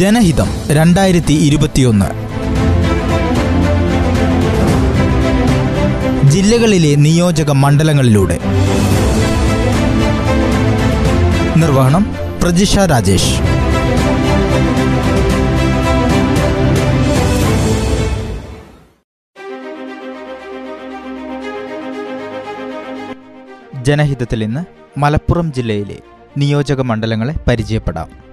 ജനഹിതം രണ്ടായിരത്തി ഇരുപത്തിയൊന്ന് ജില്ലകളിലെ നിയോജക മണ്ഡലങ്ങളിലൂടെ. നിർവഹണം പ്രജിഷ രാജേഷ്. ജനഹിതത്തിൽ ഇന്ന് മലപ്പുറം ജില്ലയിലെ നിയോജക മണ്ഡലങ്ങളെ പരിചയപ്പെടാം.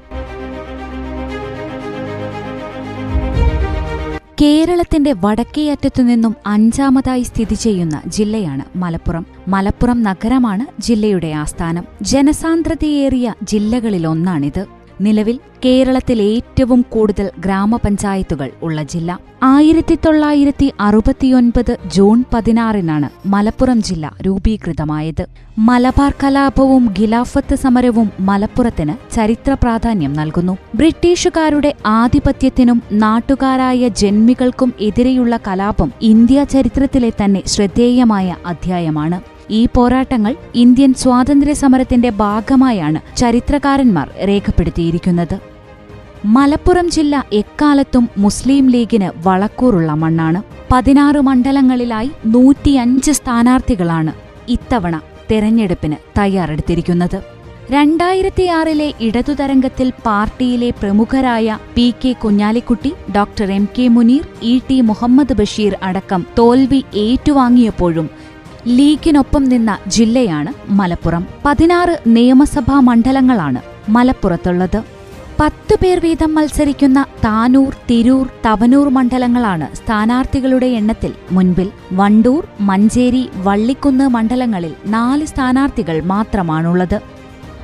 കേരളത്തിന്റെ വടക്കേയറ്റത്തു നിന്നും അഞ്ചാമതായി സ്ഥിതി ചെയ്യുന്ന ജില്ലയാണ് മലപ്പുറം. മലപ്പുറം നഗരമാണ് ജില്ലയുടെ ആസ്ഥാനം. ജനസാന്ദ്രതയേറിയ ജില്ലകളിലൊന്നാണിത്. നിലവിൽ കേരളത്തിൽ ഏറ്റവും കൂടുതൽ ഗ്രാമപഞ്ചായത്തുകൾ ഉള്ള ജില്ല. ആയിരത്തി തൊള്ളായിരത്തി അറുപത്തിയൊൻപത് ജൂൺ പതിനാറിനാണ് മലപ്പുറം ജില്ല രൂപീകൃതമായത്. മലബാർ കലാപവും ഖിലാഫത്ത് സമരവും മലപ്പുറത്തിന് ചരിത്ര പ്രാധാന്യം നൽകുന്നു. ബ്രിട്ടീഷുകാരുടെ ആധിപത്യത്തിനും നാട്ടുകാരായ ജന്മികൾക്കും എതിരെയുള്ള കലാപം ഇന്ത്യാ ചരിത്രത്തിലെ തന്നെ ശ്രദ്ധേയമായ അധ്യായമാണ്. ഈ പോരാട്ടങ്ങൾ ഇന്ത്യൻ സ്വാതന്ത്ര്യ സമരത്തിന്റെ ഭാഗമായാണ് ചരിത്രകാരന്മാർ രേഖപ്പെടുത്തിയിരിക്കുന്നത്. മലപ്പുറം ജില്ല എക്കാലത്തും മുസ്ലിം ലീഗിന് വളക്കൂറുള്ള മണ്ണാണ്. പതിനാറ് മണ്ഡലങ്ങളിലായി നൂറ്റിയഞ്ച് സ്ഥാനാർത്ഥികളാണ് ഇത്തവണ തെരഞ്ഞെടുപ്പിന് തയ്യാറെടുത്തിരിക്കുന്നത്. രണ്ടായിരത്തിയാറിലെ ഇടതുതരംഗത്തിൽ പാർട്ടിയിലെ പ്രമുഖരായ P K Kunhalikutty doctor M K Muneer E T Muhammad Basheer അടക്കം തോൽവി ഏറ്റുവാങ്ങിയപ്പോഴും ലീഗിനൊപ്പം നിന്ന ജില്ലയാണ് മലപ്പുറം. പതിനാറ് നിയമസഭാ മണ്ഡലങ്ങളാണ് മലപ്പുറത്തുള്ളത്. പത്തു പേർ വീതം മത്സരിക്കുന്ന താനൂർ തിരൂർ തവനൂർ മണ്ഡലങ്ങളാണ് സ്ഥാനാർത്ഥികളുടെ എണ്ണത്തിൽ മുൻപിൽ. വണ്ടൂർ മഞ്ചേരി വള്ളിക്കുന്ന് മണ്ഡലങ്ങളിൽ നാല് സ്ഥാനാർത്ഥികൾ മാത്രമാണുള്ളത്.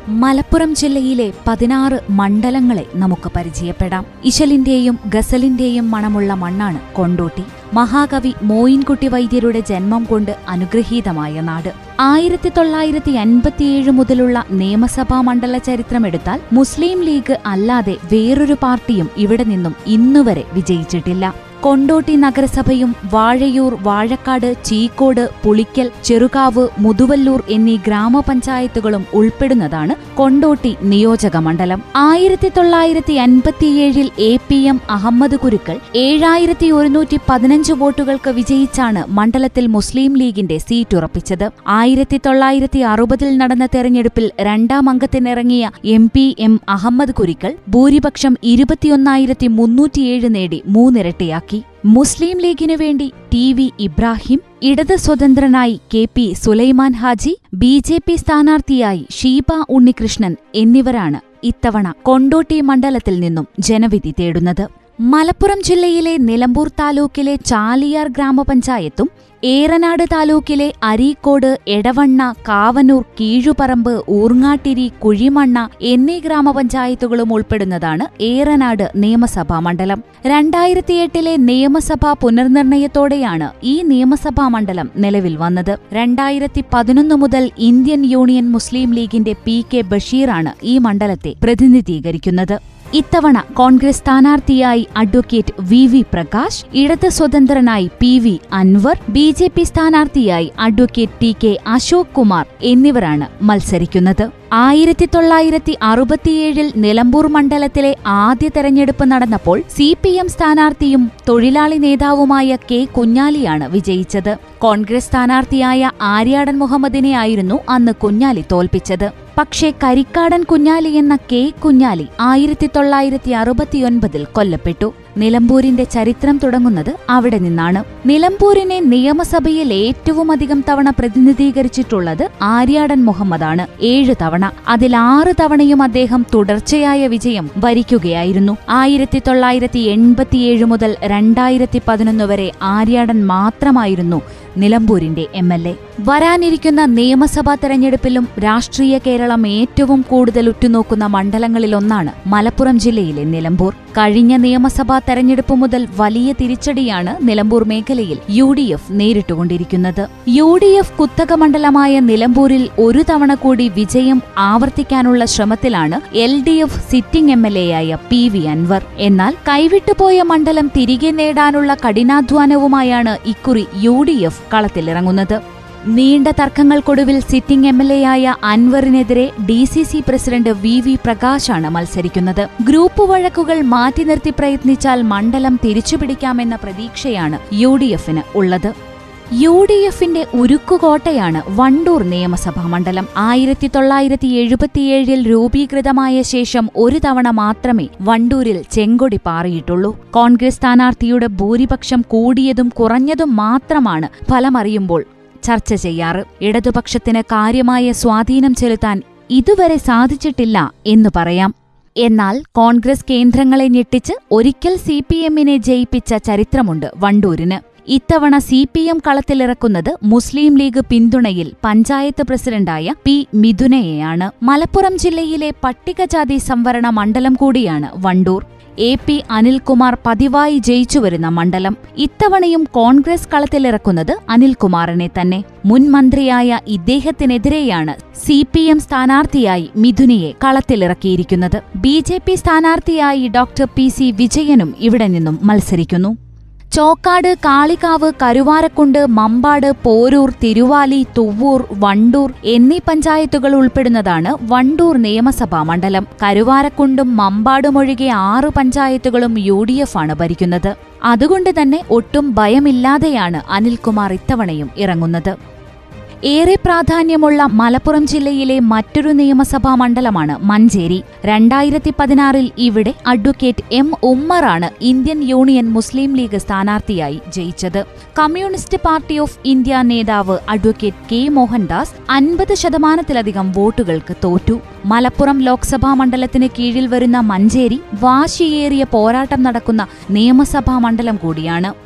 മലപ്പുറം ജില്ലയിലെ പതിനാറ് മണ്ഡലങ്ങളെ നമുക്ക് പരിചയപ്പെടാം. ഇശലിന്റെയും ഗസലിന്റെയും മണമുള്ള മണ്ണാണ് കൊണ്ടോട്ടി. മഹാകവി മോയിൻകുട്ടി വൈദ്യരുടെ ജന്മം കൊണ്ട് അനുഗ്രഹീതമായ നാട്. ആയിരത്തി തൊള്ളായിരത്തി അൻപത്തിയേഴ് മുതലുള്ള നിയമസഭാ മണ്ഡല ചരിത്രമെടുത്താൽ മുസ്ലിം ലീഗ് അല്ലാതെ വേറൊരു പാർട്ടിയും ഇവിടെ നിന്നും ഇന്നുവരെ വിജയിച്ചിട്ടില്ല. കൊണ്ടോട്ടി നഗരസഭയും വാഴയൂർ വാഴക്കാട് ചീക്കോട് പുളിക്കൽ ചെറുകാവ് മുതുവല്ലൂർ എന്നീ ഗ്രാമപഞ്ചായത്തുകളും ഉൾപ്പെടുന്നതാണ് കൊണ്ടോട്ടി നിയോജക മണ്ഡലം. ആയിരത്തി തൊള്ളായിരത്തി അൻപത്തിയേഴിൽ A P M Ahammad Kurukkal ഏഴായിരത്തി ഒരുന്നൂറ്റി പതിനഞ്ച് വോട്ടുകൾക്ക് വിജയിച്ചാണ് മണ്ഡലത്തിൽ മുസ്ലിം ലീഗിന്റെ സീറ്റ് ഉറപ്പിച്ചത്. ആയിരത്തി തൊള്ളായിരത്തി അറുപതിൽ നടന്ന തെരഞ്ഞെടുപ്പിൽ രണ്ടാം അംഗത്തിനിറങ്ങിയ M P M Ahammed Kurikkal ഭൂരിപക്ഷം ഇരുപത്തിയൊന്നായിരത്തി മുന്നൂറ്റിയേഴ് നേടി മൂന്നിരട്ടിയാക്കി. മുസ്ലിം ലീഗിനു വേണ്ടി ടി വി ഇബ്രാഹിം ഇടത് സ്വതന്ത്രനായി K P Sulaiman Haji B J P സ്ഥാനാർത്ഥിയായി ഷീബ ഉണ്ണികൃഷ്ണൻ എന്നിവരാണ് ഇത്തവണ കൊണ്ടോട്ടി മണ്ഡലത്തിൽ നിന്നും ജനവിധി തേടുന്നത്. മലപ്പുറം ജില്ലയിലെ നിലമ്പൂർ താലൂക്കിലെ ചാലിയാർ ഗ്രാമപഞ്ചായത്തും ഏറനാട് താലൂക്കിലെ അരീക്കോട് എടവണ്ണ കാവനൂർ കീഴുപറമ്പ് ഊർങ്ങാട്ടിരി കുഴിമണ്ണ എന്നീ ഗ്രാമപഞ്ചായത്തുകളും ഉൾപ്പെടുന്നതാണ് ഏറനാട് നിയമസഭാ മണ്ഡലം. രണ്ടായിരത്തിയെട്ടിലെ നിയമസഭാ പുനർനിർണയത്തോടെയാണ് ഈ നിയമസഭാ മണ്ഡലം നിലവിൽ വന്നത്. രണ്ടായിരത്തി പതിനൊന്ന് മുതൽ ഇന്ത്യൻ യൂണിയൻ മുസ്ലിം ലീഗിന്റെ പി കെ ബഷീറാണ് ഈ മണ്ഡലത്തെ പ്രതിനിധീകരിക്കുന്നത്. ഇത്തവണ കോൺഗ്രസ് സ്ഥാനാർത്ഥിയായി അഡ്വക്കേറ്റ് വി വി പ്രകാശ് ഇടത് സ്വതന്ത്രനായി P V Anvar B J P സ്ഥാനാർത്ഥിയായി advocate T K Ashok Kumar എന്നിവരാണ് മത്സരിക്കുന്നത്. ആയിരത്തി തൊള്ളായിരത്തി അറുപത്തിയേഴിൽ നിലമ്പൂർ മണ്ഡലത്തിലെ ആദ്യ തെരഞ്ഞെടുപ്പ് നടന്നപ്പോൾ സി പി എം സ്ഥാനാർത്ഥിയും തൊഴിലാളി നേതാവുമായ കെ കുഞ്ഞാലിയാണ് വിജയിച്ചത്. കോൺഗ്രസ് സ്ഥാനാർത്ഥിയായ ആര്യാടൻ മുഹമ്മദിനെയായിരുന്നു അന്ന് കുഞ്ഞാലി തോൽപ്പിച്ചത്. പക്ഷേ കരിക്കാടൻ കുഞ്ഞാലി എന്ന കെ കുഞ്ഞാലി ആയിരത്തി തൊള്ളായിരത്തി അറുപത്തിയൊൻപതിൽ കൊല്ലപ്പെട്ടു. നിലമ്പൂരിന്റെ ചരിത്രം തുടങ്ങുന്നത് അവിടെ നിന്നാണ്. നിലമ്പൂരിനെ നിയമസഭയിൽ ഏറ്റവുമധികം തവണ പ്രതിനിധീകരിച്ചിട്ടുള്ളത് ആര്യാടൻ മുഹമ്മദാണ്. ഏഴ് തവണ. അതിൽ ആറ് തവണയും അദ്ദേഹം തുടർച്ചയായ വിജയം വരിക്കുകയായിരുന്നു. ആയിരത്തി തൊള്ളായിരത്തി എൺപത്തിയേഴ് മുതൽ രണ്ടായിരത്തി പതിനൊന്ന് വരെ ആര്യാടൻ മാത്രമായിരുന്നു നിലമ്പൂരിന്റെ എം എൽ എ. വരാനിരിക്കുന്ന നിയമസഭാ തെരഞ്ഞെടുപ്പിലും രാഷ്ട്രീയ കേരളം ഏറ്റവും കൂടുതൽ ഉറ്റുനോക്കുന്ന മണ്ഡലങ്ങളിലൊന്നാണ് മലപ്പുറം ജില്ലയിലെ നിലമ്പൂർ. കഴിഞ്ഞ നിയമസഭാ തെരഞ്ഞെടുപ്പ് മുതൽ വലിയ തിരിച്ചടിയാണ് നിലമ്പൂർ മേഖലയിൽ യു ഡി എഫ് നേരിട്ടുകൊണ്ടിരിക്കുന്നത്. യു ഡി എഫ് കുത്തക മണ്ഡലമായ നിലമ്പൂരിൽ ഒരു തവണ കൂടി വിജയം ആവർത്തിക്കാനുള്ള ശ്രമത്തിലാണ് L D F sitting M L A ആയ പി വി അൻവർ. എന്നാൽ കൈവിട്ടുപോയ മണ്ഡലം തിരികെ നേടാനുള്ള കഠിനാധ്വാനവുമായാണ് ഇക്കുറി യു ഡി എഫ് കളത്തിലിറങ്ങുന്നത്. നീണ്ട തർക്കങ്ങൾക്കൊടുവിൽ സിറ്റിംഗ് എം എൽ എയായ അൻവറിനെതിരെ D C C president V V പ്രകാശാണ് മത്സരിക്കുന്നത്. ഗ്രൂപ്പ് വഴക്കുകൾ മാറ്റി നിർത്തി പ്രയത്നിച്ചാൽ മണ്ഡലം തിരിച്ചുപിടിക്കാമെന്ന പ്രതീക്ഷയാണ് യു ഡി എഫിന് ഉള്ളത്. യു ഡി എഫിന്റെ ഉരുക്കുകോട്ടയാണ് വണ്ടൂർ നിയമസഭാ മണ്ഡലം. ആയിരത്തി തൊള്ളായിരത്തി എഴുപത്തിയേഴിൽ രൂപീകൃതമായ ശേഷം ഒരു തവണ മാത്രമേ വണ്ടൂരിൽ ചെങ്കൊടി പാറിയിട്ടുള്ളൂ. കോൺഗ്രസ് സ്ഥാനാർത്ഥിയുടെ ഭൂരിപക്ഷം കൂടിയതും കുറഞ്ഞതും മാത്രമാണ് ഫലമറിയുമ്പോൾ ചർച്ച ചെയ്യാറ്. ഇടതുപക്ഷത്തിന് കാര്യമായ സ്വാധീനം ചെലുത്താൻ ഇതുവരെ സാധിച്ചിട്ടില്ല എന്ന് പറയാം. എന്നാൽ കോൺഗ്രസ് കേന്ദ്രങ്ങളെ ഞെട്ടിച്ച് ഒരിക്കൽ സി പി എമ്മിനെ ജയിപ്പിച്ച ചരിത്രമുണ്ട് വണ്ടൂരിന്. ഇത്തവണ സി പി എം കളത്തിലിറക്കുന്നത് മുസ്ലിം ലീഗ് പിന്തുണയിൽ പഞ്ചായത്ത് പ്രസിഡന്റായ പി മിഥുനയെയാണ്. മലപ്പുറം ജില്ലയിലെ പട്ടികജാതി സംവരണ മണ്ഡലം കൂടിയാണ് വണ്ടൂർ. എ പി അനിൽകുമാർ പതിവായി ജയിച്ചുവരുന്ന മണ്ഡലം ഇത്തവണയും കോൺഗ്രസ് കളത്തിലിറക്കുന്നത് അനിൽകുമാറിനെ തന്നെ. മുൻ മന്ത്രിയായ ഇദ്ദേഹത്തിനെതിരെയാണ് സി പി എം സ്ഥാനാർത്ഥിയായി മിഥുനിയെ കളത്തിലിറക്കിയിരിക്കുന്നത്. ബി ജെ പി സ്ഥാനാർത്ഥിയായി ഡോക്ടർ പി സി വിജയനും ഇവിടെ നിന്നും മത്സരിക്കുന്നു. ചോക്കാട് കാളികാവ് കരുവാരക്കുണ്ട് മമ്പാട് പോരൂർ തിരുവാലി തുവ്വൂർ വണ്ടൂർ എന്നീ പഞ്ചായത്തുകൾ ഉൾപ്പെടുന്നതാണ് വണ്ടൂർ നിയമസഭാ മണ്ഡലം. കരുവാരക്കുണ്ടും മമ്പാടുമൊഴികെ ആറ് പഞ്ചായത്തുകളും യു ഡി എഫ് ആണ് ഭരിക്കുന്നത്. അതുകൊണ്ട് തന്നെ ഒട്ടും ഭയമില്ലാതെയാണ് അനിൽകുമാർ ഇത്തവണയും ഇറങ്ങുന്നത്. ഏറെ പ്രാധാന്യമുള്ള മലപ്പുറം ജില്ലയിലെ മറ്റൊരു നിയമസഭാ മണ്ഡലമാണ് മഞ്ചേരി. രണ്ടായിരത്തി പതിനാറിൽ ഇവിടെ അഡ്വക്കേറ്റ് എം ഉമ്മറാണ് ഇന്ത്യൻ യൂണിയൻ മുസ്ലിം ലീഗ് സ്ഥാനാർത്ഥിയായി ജയിച്ചത്. കമ്മ്യൂണിസ്റ്റ് പാർട്ടി ഓഫ് ഇന്ത്യ നേതാവ് അഡ്വക്കേറ്റ് കെ മോഹൻദാസ് അൻപത് ശതമാനത്തിലധികം വോട്ടുകൾക്ക് തോറ്റു. മലപ്പുറം ലോക്സഭാ മണ്ഡലത്തിന് കീഴിൽ വരുന്ന മഞ്ചേരി വാശിയേറിയ പോരാട്ടം നടക്കുന്ന നിയമസഭാ മണ്ഡലം കൂടിയാണ്.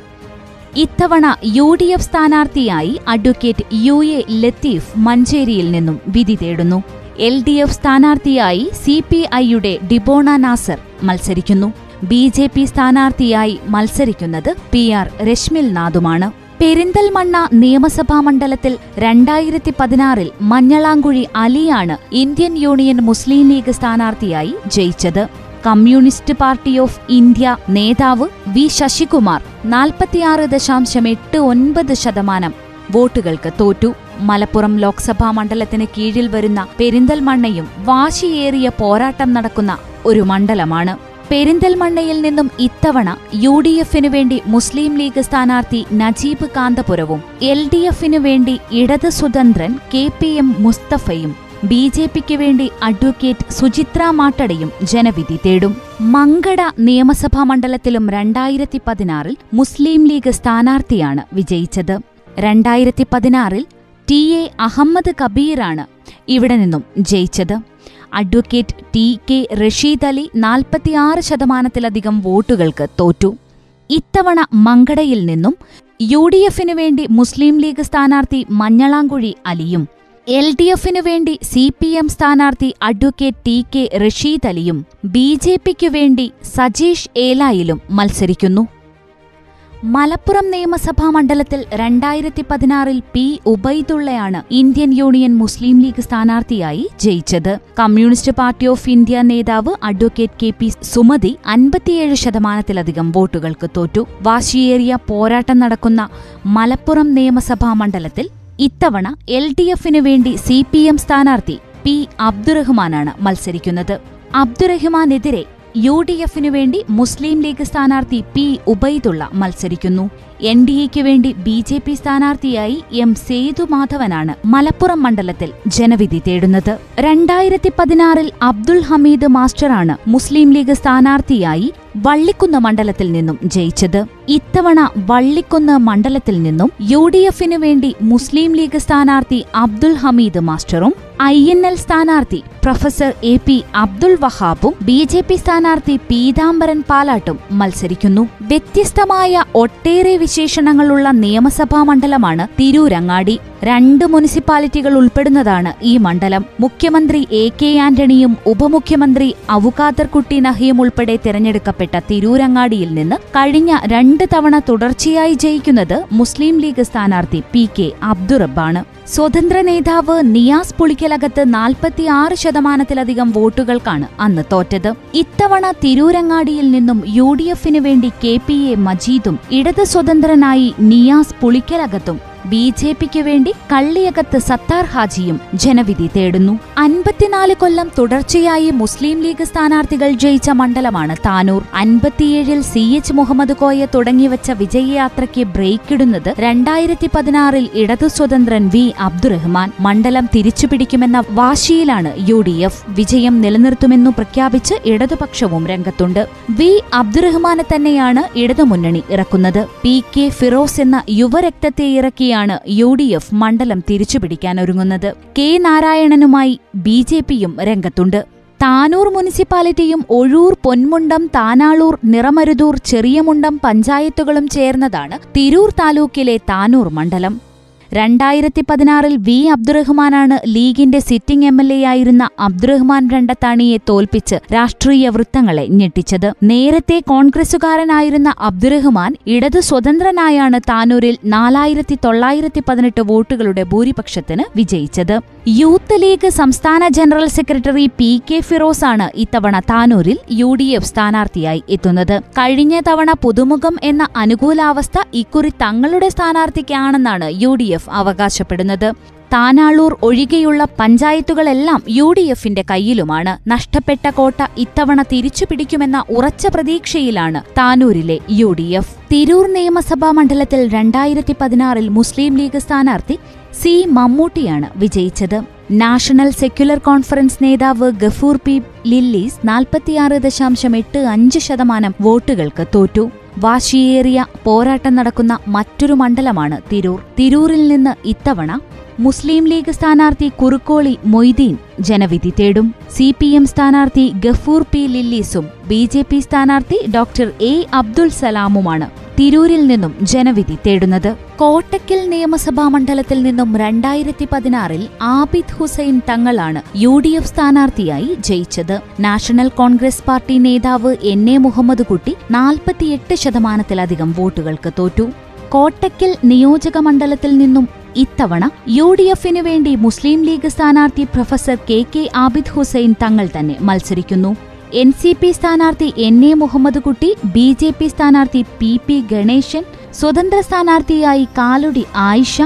ഇത്തവണ യു ഡി എഫ് സ്ഥാനാർത്ഥിയായി അഡ്വക്കേറ്റ് യു എ ലത്തീഫ് മഞ്ചേരിയിൽ നിന്നും വിധി തേടുന്നു. എൽ ഡി എഫ് സ്ഥാനാർത്ഥിയായി സി പി ഐയുടെ ഡിബോണ നാസർ മത്സരിക്കുന്നു. ബി ജെ പി സ്ഥാനാർത്ഥിയായി മത്സരിക്കുന്നത് പി ആർ രശ്മിൽ നാഥുമാണ് പെരിന്തൽമണ്ണ നിയമസഭാ മണ്ഡലത്തിൽ രണ്ടായിരത്തി പതിനാറിൽ മഞ്ഞളാങ്കുഴി അലിയാണ് ഇന്ത്യൻ യൂണിയൻ മുസ്ലിം ലീഗ് സ്ഥാനാർത്ഥിയായി ജയിച്ചത്. കമ്മ്യൂണിസ്റ്റ് പാർട്ടി ഓഫ് ഇന്ത്യ നേതാവ് വി ശശികുമാർ നാൽപ്പത്തിയാറ് ദശാംശം എട്ട് ഒൻപത് ശതമാനം വോട്ടുകൾക്ക് തോറ്റു. മലപ്പുറം ലോക്സഭാ മണ്ഡലത്തിന് കീഴിൽ വരുന്ന പെരിന്തൽമണ്ണയും വാശിയേറിയ പോരാട്ടം നടക്കുന്ന ഒരു മണ്ഡലമാണ്. പെരിന്തൽമണ്ണയിൽ നിന്നും ഇത്തവണ യു ഡി എഫിനു വേണ്ടി മുസ്ലിം ലീഗ് സ്ഥാനാർത്ഥി നജീബ് കാന്തപുരവും എൽ ഡി എഫിനു വേണ്ടി ഇടത് സുതന്ത്രൻ കെ പി എം മുസ്തഫയും ബി ജെ പിക്ക് വേണ്ടി അഡ്വക്കേറ്റ് സുചിത്ര മാട്ടടയും ജനവിധി തേടും. മങ്കട നിയമസഭാ മണ്ഡലത്തിലും രണ്ടായിരത്തി പതിനാറിൽ മുസ്ലിം ലീഗ് സ്ഥാനാർത്ഥിയാണ് വിജയിച്ചത്. രണ്ടായിരത്തി പതിനാറിൽ ടി എ അഹമ്മദ് കബീറാണ് ഇവിടെ നിന്നും ജയിച്ചത്. Advocate T K Rasheed Ali നാൽപ്പത്തിയാറ് ശതമാനത്തിലധികം വോട്ടുകൾക്ക് തോറ്റു. ഇത്തവണ മങ്കടയിൽ നിന്നും യു ഡി എഫിനു വേണ്ടി മുസ്ലിം ലീഗ് സ്ഥാനാർത്ഥി മഞ്ഞളാങ്കുഴി അലിയും എൽ ഡി എഫിനു വേണ്ടി സി പി എം സ്ഥാനാർത്ഥി അഡ്വക്കേറ്റ് ടി കെ റഷീദ് അലിയും ബി ജെ പിക്കു വേണ്ടി സജീഷ് ഏലായിലും മത്സരിക്കുന്നു. മലപ്പുറം നിയമസഭാ മണ്ഡലത്തിൽ രണ്ടായിരത്തി പതിനാറിൽ പി ഉബൈദുള്ളയാണ് ഇന്ത്യൻ യൂണിയൻ മുസ്ലിം ലീഗ് സ്ഥാനാർത്ഥിയായി ജയിച്ചത്. കമ്മ്യൂണിസ്റ്റ് പാർട്ടി ഓഫ് ഇന്ത്യ നേതാവ് അഡ്വക്കേറ്റ് കെ പി സുമതി അൻപത്തിയേഴ് ശതമാനത്തിലധികം വോട്ടുകൾക്ക് തോറ്റു. വാശിയേറിയ പോരാട്ടം നടക്കുന്ന മലപ്പുറം നിയമസഭാ മണ്ഡലത്തിൽ ഇത്തവണ എൽ ഡി എഫിനു വേണ്ടി സി പി എം സ്ഥാനാർത്ഥി പി അബ്ദുറഹ്മാനാണ് മത്സരിക്കുന്നത്. അബ്ദുറഹ്മാനെതിരെ യു ഡി എഫിനു വേണ്ടി മുസ്ലിം ലീഗ് സ്ഥാനാർത്ഥി പി ഉബൈദുള്ള മത്സരിക്കുന്നു. എൻ ഡി എക്ക് വേണ്ടി ബി ജെ പി സ്ഥാനാർത്ഥിയായി എം സേതു മാധവനാണ് മലപ്പുറം മണ്ഡലത്തിൽ ജനവിധി തേടുന്നത്. രണ്ടായിരത്തി പതിനാറിൽ അബ്ദുൾ ഹമീദ് മാസ്റ്ററാണ് മുസ്ലിം ലീഗ് സ്ഥാനാർത്ഥിയായി വള്ളിക്കുന്ന് മണ്ഡലത്തിൽ നിന്നും ജയിച്ചത്. ഇത്തവണ വള്ളിക്കുന്ന് മണ്ഡലത്തിൽ നിന്നും യു ഡി എഫിനു വേണ്ടി മുസ്ലിം ലീഗ് സ്ഥാനാർത്ഥി അബ്ദുൾ ഹമീദ് മാസ്റ്ററും ഐ എൻ എൽ സ്ഥാനാർത്ഥി പ്രൊഫസർ എ പി അബ്ദുൾ വഹാബും ബി ജെ പി സ്ഥാനാർത്ഥി പീതാംബരൻ പാലാട്ടും മത്സരിക്കുന്നു. വ്യത്യസ്തമായ ഒട്ടേറെ വിശേഷണങ്ങളുള്ള നിയമസഭാ മണ്ഡലമാണ് തിരൂരങ്ങാടി. രണ്ട് മുനിസിപ്പാലിറ്റികൾ ഉൾപ്പെടുന്നതാണ് ഈ മണ്ഡലം. മുഖ്യമന്ത്രി എ കെ ആന്റണിയും ഉപമുഖ്യമന്ത്രി അവുകാദർകുട്ടി നഹിയും ഉൾപ്പെടെ തിരഞ്ഞെടുക്കപ്പെട്ട തിരൂരങ്ങാടിയിൽ നിന്ന് കഴിഞ്ഞ രണ്ട് തവണ തുടർച്ചയായി ജയിക്കുന്നത് മുസ്ലിം ലീഗ് സ്ഥാനാർത്ഥി പി കെ അബ്ദുറബാണ് സ്വതന്ത്ര നേതാവ് നിയാസ് പുളിക്കലകത്ത് നാൽപ്പത്തിയാറ് ശതമാനത്തിലധികം വോട്ടുകൾക്കാണ് അന്ന് തോറ്റത്. ഇത്തവണ തിരൂരങ്ങാടിയിൽ നിന്നും യു ഡി എഫിനു വേണ്ടി കെ പി എ മജീദും ഇടത് സ്വതന്ത്രനായി നിയാസ് പുളിക്കലകത്തും ബി ജെ പിക്ക് വേണ്ടി കള്ളിയകത്ത് സത്താർ ഹാജിയും ജനവിധി തേടുന്നു. അൻപത്തിനാല് കൊല്ലം തുടർച്ചയായി മുസ്ലിം ലീഗ് സ്ഥാനാർത്ഥികൾ ജയിച്ച മണ്ഡലമാണ് താനൂർ. അൻപത്തിയേഴിൽ സി എച്ച് മുഹമ്മദ് കോയ തുടങ്ങിവച്ച വിജയയാത്രയ്ക്ക് ബ്രേക്കിടുന്നത് രണ്ടായിരത്തി പതിനാറിൽ ഇടതു സ്വതന്ത്രൻ വി അബ്ദുറഹ്മാൻ. മണ്ഡലം തിരിച്ചുപിടിക്കുമെന്ന വാശിയിലാണ് യു ഡി എഫ് വിജയം നിലനിർത്തുമെന്നു പ്രഖ്യാപിച്ച് ഇടതുപക്ഷവും രംഗത്തുണ്ട്. വി അബ്ദുറഹ്മാനെ തന്നെയാണ് ഇടതുമുന്നണി ഇറക്കുന്നത്. പി കെ ഫിറോസ് എന്ന യുവരക്തത്തെ ഇറക്കിയാണ് യു ഡി എഫ് മണ്ഡലം തിരിച്ചുപിടിക്കാനൊരുങ്ങുന്നത്. കെ നാരായണനുമായി ബി ജെ പിയും രംഗത്തുണ്ട്. താനൂർ മുനിസിപ്പാലിറ്റിയും ഒഴൂർ പൊന്മുണ്ടം താനാളൂർ നിറമരുതൂർ ചെറിയമുണ്ടം പഞ്ചായത്തുകളും ചേർന്നതാണ് തിരൂർ താലൂക്കിലെ താനൂർ മണ്ഡലം. രണ്ടായിരത്തി പതിനാറിൽ വി അബ്ദുറഹ്മാനാണ് ലീഗിന്റെ സിറ്റിംഗ് എം എൽ എ ആയിരുന്ന അബ്ദുറഹ്മാൻ രണ്ടത്താണിയെ തോൽപ്പിച്ച് രാഷ്ട്രീയ വൃത്തങ്ങളെ ഞെട്ടിച്ചത്. നേരത്തെ കോൺഗ്രസുകാരനായിരുന്ന അബ്ദുറഹ്മാൻ ഇടതു സ്വതന്ത്രനായാണ് താനൂരിൽ നാലായിരത്തി തൊള്ളായിരത്തി പതിനെട്ട് വോട്ടുകളുടെ ഭൂരിപക്ഷത്തിന് വിജയിച്ചത്. യൂത്ത് ലീഗ് സംസ്ഥാന general secretary P K Firos ആണ് ഇത്തവണ താനൂരിൽ യു ഡി എഫ് സ്ഥാനാർത്ഥിയായി എത്തുന്നത്. കഴിഞ്ഞ തവണ പുതുമുഖം എന്ന അനുകൂലാവസ്ഥ ഇക്കുറി തങ്ങളുടെ സ്ഥാനാർത്ഥിക്കാണെന്നാണ് യു ഡി എഫ് അവകാശപ്പെടുന്നത്. താനാളൂർ ഒഴികെയുള്ള പഞ്ചായത്തുകളെല്ലാം യു ഡി എഫിന്റെ കയ്യിലുമാണ്. നഷ്ടപ്പെട്ട കോട്ട ഇത്തവണ തിരിച്ചുപിടിക്കുമെന്ന ഉറച്ച പ്രതീക്ഷയിലാണ് താനൂരിലെ യു ഡി എഫ്. തിരൂർ നിയമസഭാ മണ്ഡലത്തിൽ രണ്ടായിരത്തി പതിനാറിൽ മുസ്ലിം ലീഗ് സ്ഥാനാർത്ഥി സി മമ്മൂട്ടിയാണ് വിജയിച്ചത്. നാഷണൽ സെക്യുലർ കോൺഫറൻസ് നേതാവ് ഗഫൂർ പി ലില്ലീസ് നാൽപ്പത്തിയാറ് ദശാംശം എട്ട് അഞ്ച് ശതമാനം വോട്ടുകൾക്ക് തോറ്റു. വാശിയേറിയ പോരാട്ടം നടക്കുന്ന മറ്റൊരു മണ്ഡലമാണ് തിരൂർ. തിരൂരിൽ നിന്ന് ഇത്തവണ മുസ്ലിം ലീഗ് സ്ഥാനാർത്ഥി കുറുക്കോളി മൊയ്തീൻ ജനവിധി തേടും. സി പി എം സ്ഥാനാർത്ഥി ഗഫൂർ പി ലില്ലീസും ബി ജെ പി സ്ഥാനാർത്ഥി ഡോക്ടർ എ അബ്ദുൽ സലാമുമാണ് തിരൂരിൽ നിന്നും ജനവിധി തേടുന്നത്. കോട്ടക്കൽ നിയമസഭാ മണ്ഡലത്തിൽ നിന്നും രണ്ടായിരത്തി പതിനാറിൽ ആബിദ് ഹുസൈൻ തങ്ങളാണ് യു ഡി എഫ് സ്ഥാനാർത്ഥിയായി ജയിച്ചത്. നാഷണൽ കോൺഗ്രസ് പാർട്ടി നേതാവ് എൻ എ മുഹമ്മദ് കുട്ടി നാൽപ്പത്തിയെട്ട് ശതമാനത്തിലധികം വോട്ടുകൾക്ക് തോറ്റു. കോട്ടക്കൽ നിയോജക മണ്ഡലത്തിൽ നിന്നും ഇത്തവണ യു ഡി എഫിനു വേണ്ടി മുസ്ലിം ലീഗ് സ്ഥാനാർത്ഥി professor K K Abid Hussain Thangal തന്നെ മത്സരിക്കുന്നു. എൻ സി പി സ്ഥാനാർത്ഥി N A Muhammad Kutty B J P സ്ഥാനാർത്ഥി പി പി ഗണേശൻ സ്വതന്ത്ര സ്ഥാനാർത്ഥിയായി കാലുടി ആയിഷ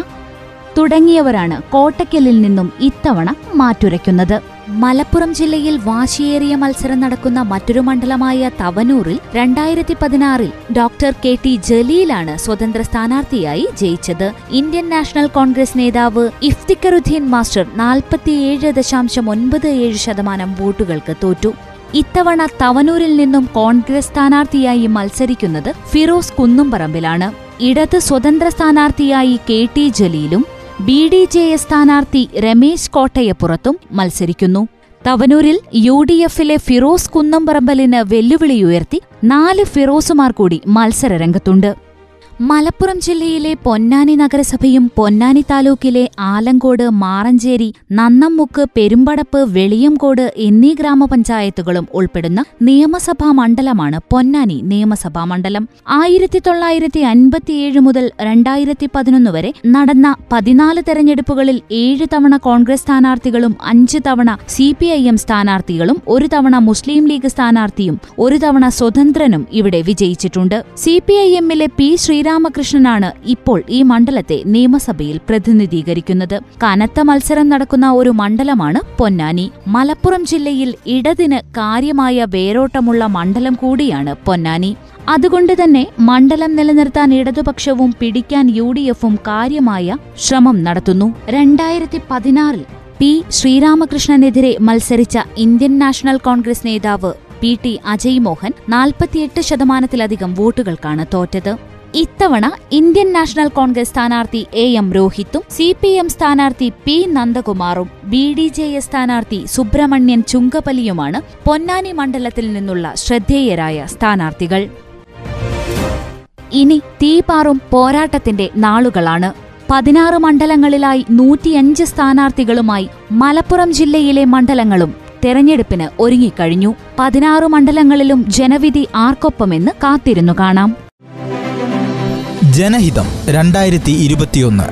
തുടങ്ങിയവരാണ് കോട്ടക്കലിൽ നിന്നും ഇത്തവണ മാറ്റുരയ്ക്കുന്നത്. മലപ്പുറം ജില്ലയിൽ വാശിയേറിയ മത്സരം നടക്കുന്ന മറ്റൊരു മണ്ഡലമായ തവനൂറിൽ രണ്ടായിരത്തി പതിനാറിൽ ഡോക്ടർ കെ ടി ജലീലാണ് സ്വതന്ത്ര സ്ഥാനാർത്ഥിയായി ജയിച്ചത്. ഇന്ത്യൻ നാഷണൽ കോൺഗ്രസ് നേതാവ് ഇഫ്തിക്കറുദ്ദീൻ മാസ്റ്റർ നാൽപ്പത്തിയേഴ് ദശാംശം ഒൻപത് ഏഴ് ശതമാനം വോട്ടുകൾക്ക് തോറ്റു. ഇത്തവണ തവനൂരിൽ നിന്നും കോൺഗ്രസ് സ്ഥാനാർത്ഥിയായി മത്സരിക്കുന്നത് ഫിറോസ് കുന്നുംപറമ്പിലാണ്. ഇടത് സ്വതന്ത്ര സ്ഥാനാർത്ഥിയായി കെ ടി ജലീലും ബി ഡി ജെ എസ് സ്ഥാനാർത്ഥി രമേശ് കോട്ടയപ്പുറത്തും മത്സരിക്കുന്നു. തവനൂരിൽ യു ഡി എഫിലെ ഫിറോസ് കുന്നംപറമ്പലിന് വെല്ലുവിളിയുയർത്തി നാല് ഫിറോസുമാർ കൂടി മത്സരരംഗത്തുണ്ട്. മലപ്പുറം ജില്ലയിലെ പൊന്നാനി നഗരസഭയും പൊന്നാനി താലൂക്കിലെ ആലങ്കോട് മാറഞ്ചേരി നന്നമ്മുക്ക് പെരുമ്പടപ്പ് വെളിയംകോട് എന്നീ ഗ്രാമപഞ്ചായത്തുകളും ഉൾപ്പെടുന്ന നിയമസഭാ മണ്ഡലമാണ് പൊന്നാനി നിയമസഭാ മണ്ഡലം. ആയിരത്തി തൊള്ളായിരത്തി അൻപത്തിയേഴ് മുതൽ രണ്ടായിരത്തി പതിനൊന്ന് വരെ നടന്ന പതിനാല് തെരഞ്ഞെടുപ്പുകളിൽ ഏഴ് തവണ കോൺഗ്രസ് സ്ഥാനാർത്ഥികളും അഞ്ച് തവണ സി പി ഐ എം സ്ഥാനാർത്ഥികളും ഒരു തവണ മുസ്ലിം ലീഗ് സ്ഥാനാർത്ഥിയും ഒരു തവണ സ്വതന്ത്രനും ഇവിടെ വിജയിച്ചിട്ടുണ്ട്. സി പി ഐ എമ്മിലെ പി ശ്രീരാമകൃഷ്ണനാണ് ഇപ്പോൾ ഈ മണ്ഡലത്തെ നിയമസഭയിൽ പ്രതിനിധീകരിക്കുന്നത്. കനത്ത മത്സരം നടക്കുന്ന ഒരു മണ്ഡലമാണ് പൊന്നാനി. മലപ്പുറം ജില്ലയിൽ ഇടതിന് കാര്യമായ വേരോട്ടമുള്ള മണ്ഡലം കൂടിയാണ് പൊന്നാനി. അതുകൊണ്ട് തന്നെ മണ്ഡലം നിലനിർത്താൻ ഇടതുപക്ഷവും പിടിക്കാൻ യു ഡി എഫും കാര്യമായ ശ്രമം നടത്തുന്നു. രണ്ടായിരത്തി പതിനാറിൽ പി ശ്രീരാമകൃഷ്ണനെതിരെ മത്സരിച്ച ഇന്ത്യൻ നാഷണൽ കോൺഗ്രസ് നേതാവ് പി ടി അജയ് മോഹൻ നാൽപ്പത്തിയെട്ട് ശതമാനത്തിലധികം വോട്ടുകൾക്കാണ് തോറ്റത്. ഇത്തവണ ഇന്ത്യൻ നാഷണൽ കോൺഗ്രസ് സ്ഥാനാർത്ഥി എ എം രോഹിത്തും സി പി എം സ്ഥാനാർത്ഥി പി നന്ദകുമാറും ബി ഡി ജെ എസ് സ്ഥാനാർത്ഥി സുബ്രഹ്മണ്യൻ ചുങ്കപ്പലിയുമാണ് പൊന്നാനി മണ്ഡലത്തിൽ നിന്നുള്ള ശ്രദ്ധേയരായ സ്ഥാനാർത്ഥികൾ. ഇനി തീപാറും പോരാട്ടത്തിന്റെ നാളുകളാണ്. പതിനാറ് മണ്ഡലങ്ങളിലായി നൂറ്റിയഞ്ച് സ്ഥാനാർത്ഥികളുമായി മലപ്പുറം ജില്ലയിലെ മണ്ഡലങ്ങളും തെരഞ്ഞെടുപ്പിന് ഒരുങ്ങിക്കഴിഞ്ഞു. പതിനാറ് മണ്ഡലങ്ങളിലും ജനവിധി ആർക്കൊപ്പമെന്ന് കാത്തിരുന്നു കാണാം. ജനഹിതം രണ്ടായിരത്തി ഇരുപത്തിയൊന്ന്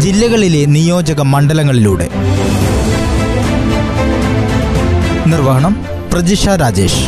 ജില്ലകളിലെ നിയോജക മണ്ഡലങ്ങളിലൂടെ. നിർവഹണം പ്രജിഷ രാജേഷ്.